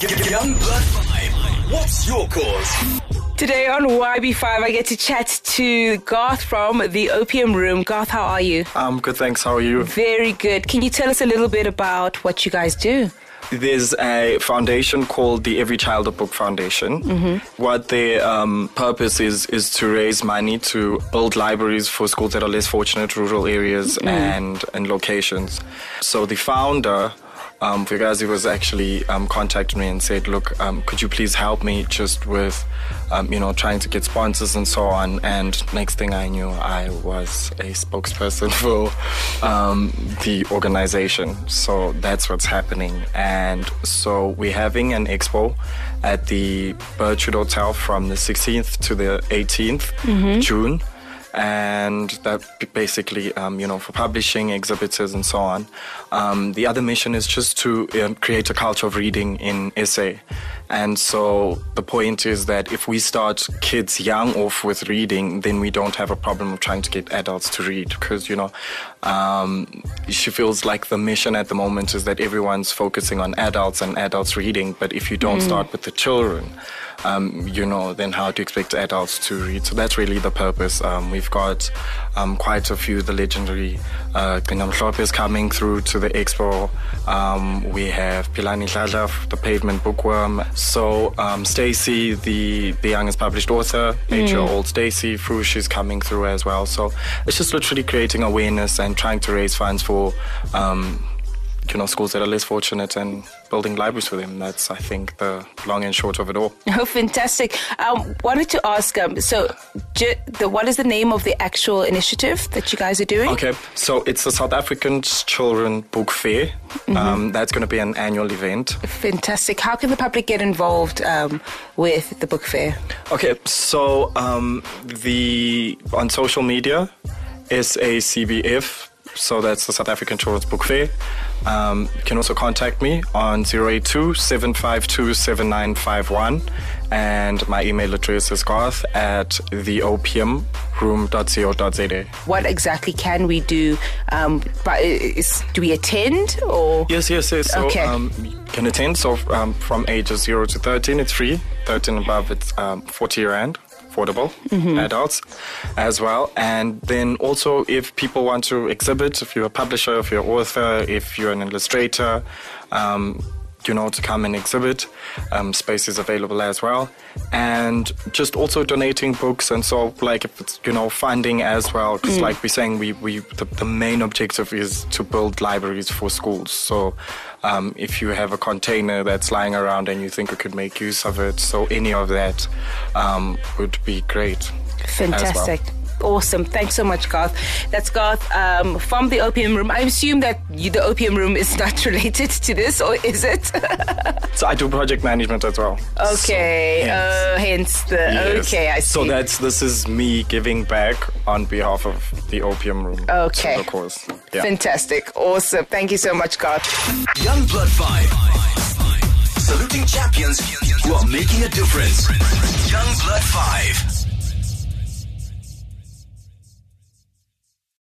Young Blood 5. What's your cause? Today on YB5, I get to chat to Garth from the Opium Room. Garth, how are you? I'm good, thanks. How are you? Very good. Can you tell us a little bit about what you guys do? There's a foundation called the Every Child a Book Foundation. Mm-hmm. What their um, purpose is is to raise money to build libraries for schools that are less fortunate, rural areas and and locations. So the founder. Um, Fugazi was actually um, contacted me and said, "Look, um, could you please help me just with, um, you know, trying to get sponsors and so on." And next thing I knew, I was a spokesperson for um, the organization. So that's what's happening. And so we're having an expo at the Birchwood Hotel from the 16th to the 18th June and that basically, um, you know, for publishing, exhibitors, and so on. Um, the other mission is just to um, create a culture of reading in SA. And so the point is that if we start kids young off with reading, then we don't have a problem of trying to get adults to read because, you know, um, she feels like the mission at the moment is that everyone's focusing on adults and adults reading. But if you don't start with the children, um, you know, then how do you expect adults to read? So that's really the purpose. Um, we've got um, quite a few, the legendary uh, Gcina Mhlophe's coming through to the expo. Um, we have Philani Dladla, the Pavement Bookworm. So um, Stacy, the, the youngest published author, eight-year-old Stacy Frush is coming through as well. So it's just literally creating awareness and trying to raise funds for um, you know, schools that are less fortunate and building libraries for them. That's, I think, the long and short of it all. Oh, fantastic. Um, wanted to ask, um, so j- the, what is the name of the actual initiative that you guys are doing? Okay, so it's the South African Children Book Fair. Um, that's going to be an annual event. Fantastic. How can the public get involved um, with the book fair? Okay, so um, the on social media, SACBF. So that's the South African Children's Book Fair. Um, you can also contact me on 082 And my email address is garth at theopiumroom.co.za. What exactly can we do? Um, but is, do we attend or? Yes, yes, yes. So Okay. um, you can attend. So um, from ages 0 to 13, it's free. 13 above, it's um, 40 rand. Affordable adults as well. And then also, if people want to exhibit, if you're a publisher, if you're an author, if you're an illustrator, um, you know, to come and exhibit. Um, space is available as well. And just also donating books and so, like, if it's, you know, funding as well. Because, like we're saying, we, we the, the main objective is to build libraries for schools. So, um, if you have a container that's lying around and you think we could make use of it, so any of that um, would be great. Fantastic. Awesome. Thanks so much, Garth. That's Garth um, from the Opium Room. I assume that you, the Opium Room is not related to this, or is it? So I do project management as well. okay. So, yes. uh, hence the. Yes. Okay, I see. So that's this is me giving back on behalf of the Opium Room. Okay. Of course. Yeah. Fantastic. Awesome. Thank you so much, Garth. Young Blood 5. Saluting champions who are making a difference. Young Blood 5.